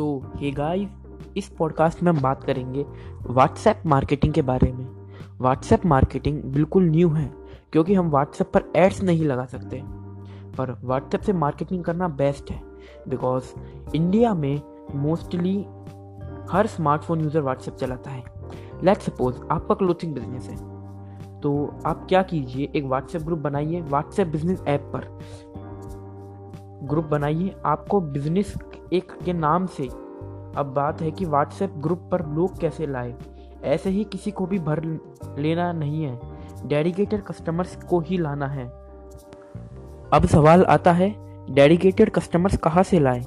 Hey guys इस podcast में हम बात करेंगे व्हाट्सएप मार्केटिंग के बारे में। व्हाट्सएप मार्केटिंग बिल्कुल न्यू है, क्योंकि हम व्हाट्सएप पर एड्स नहीं लगा सकते। पर व्हाट्सएप से मार्केटिंग करना बेस्ट है बिकॉज़ इंडिया में मोस्टली हर स्मार्टफ़ोन यूज़र व्हाट्सएप चलाता है। लेट सपोज़ आपका क्लोथिंग बिज़नेस है तो आप क्या कीजिए, एक व्हाट्सएप ग्रुप बनाइए व्हाट्सएप बिज़नेस ऐप पर। ग्रुप बनाइए, आपको बिज़नेस एक के नाम से। अब बात है कि व्हाट्सएप ग्रुप पर लोग कैसे लाए? ऐसे ही किसी को भी भर लेना नहीं है। डेडिकेटेड कस्टमर्स को ही लाना है। अब सवाल आता है डेडिकेटेड कस्टमर्स कहाँ से लाएँ?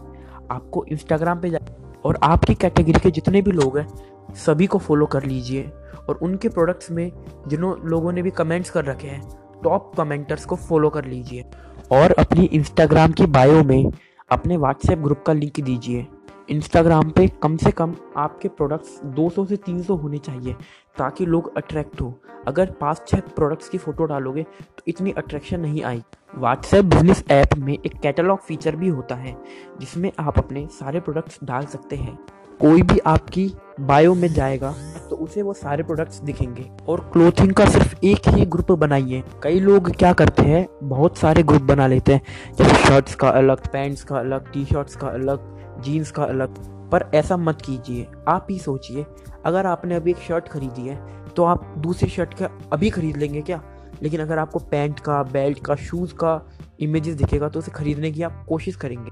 आपको इंस्टाग्राम पे जा और आपकी कैटेगरी के जितने भी लोग हैं, सभी को फॉलो कर लीजिए। और उनके प्रोडक्ट्स में जिन्हों लोगों ने भी कमेंट्स कर रखे हैं टॉप कमेंटर्स को फॉलो कर लीजिए। और अपनी इंस्टाग्राम की बायो में अपने व्हाट्सएप ग्रुप का लिंक दीजिए। इंस्टाग्राम पे कम से कम आपके प्रोडक्ट्स 200 से 300 होने चाहिए, ताकि लोग अट्रैक्ट हो। अगर पाँच छः प्रोडक्ट्स की फ़ोटो डालोगे तो इतनी अट्रैक्शन नहीं आई। व्हाट्सएप बिज़नेस ऐप में एक कैटलॉग फीचर भी होता है, जिसमें आप अपने सारे प्रोडक्ट्स डाल सकते हैं। कोई भी आपकी बायो में जाएगा तो उसे वो सारे प्रोडक्ट्स दिखेंगे। और क्लोथिंग का सिर्फ़ एक ही ग्रुप बनाइए। कई लोग क्या करते हैं, बहुत सारे ग्रुप बना लेते हैं। जैसे शर्ट्स का अलग पैंट्स का अलग टी शर्ट्स का अलग जीन्स का अलग। पर ऐसा मत कीजिए, आप ही सोचिए। अगर आपने अभी एक शर्ट खरीदी है तो आप दूसरी शर्ट का अभी खरीद लेंगे क्या? लेकिन अगर आपको पैंट का बेल्ट का शूज़ का इमेजेस दिखेगा तो उसे खरीदने की आप कोशिश करेंगे।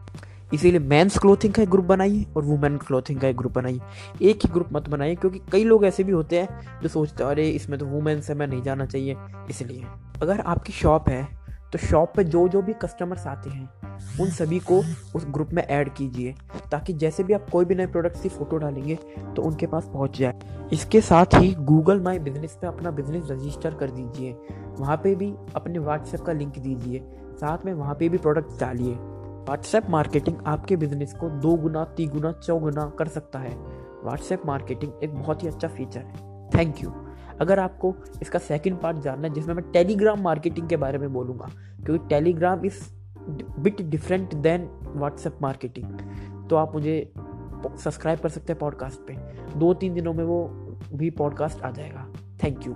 इसीलिए मेंस क्लोथिंग का एक ग्रुप बनाइए और वुमेन क्लोथिंग का एक ग्रुप बनाइए। एक ही ग्रुप मत बनाइए, क्योंकि कई लोग ऐसे भी होते हैं जो सोचते हैं, अरे, इसमें तो वुमेन्स है, मैं नहीं जाना चाहिए। इसलिए अगर आपकी शॉप है तो शॉप पे जो जो भी कस्टमर्स आते हैं, उन सभी को उस ग्रुप में ऐड कीजिए, ताकि जैसे भी आप कोई भी नए प्रोडक्ट्स की फ़ोटो डालेंगे तो उनके पास पहुँच जाए। इसके साथ ही गूगल माई बिज़नेस पे अपना बिज़नेस रजिस्टर कर दीजिए। वहाँ पे भी अपने व्हाट्सएप का लिंक दीजिए। साथ में वहाँ पे भी प्रोडक्ट डालिए। व्हाट्सएप मार्केटिंग आपके बिज़नेस को दो गुना, तीन गुना चौगुना कर सकता है। व्हाट्सएप मार्केटिंग एक बहुत ही अच्छा फीचर है। थैंक यू अगर आपको इसका सेकंड पार्ट जानना है, जिसमें मैं टेलीग्राम मार्केटिंग के बारे में बोलूँगा, क्योंकि Telegram is bit different than WhatsApp marketing तो आप मुझे सब्सक्राइब कर सकते हैं पॉडकास्ट पे। दो तीन दिनों में वो भी पॉडकास्ट आ जाएगा। Thank you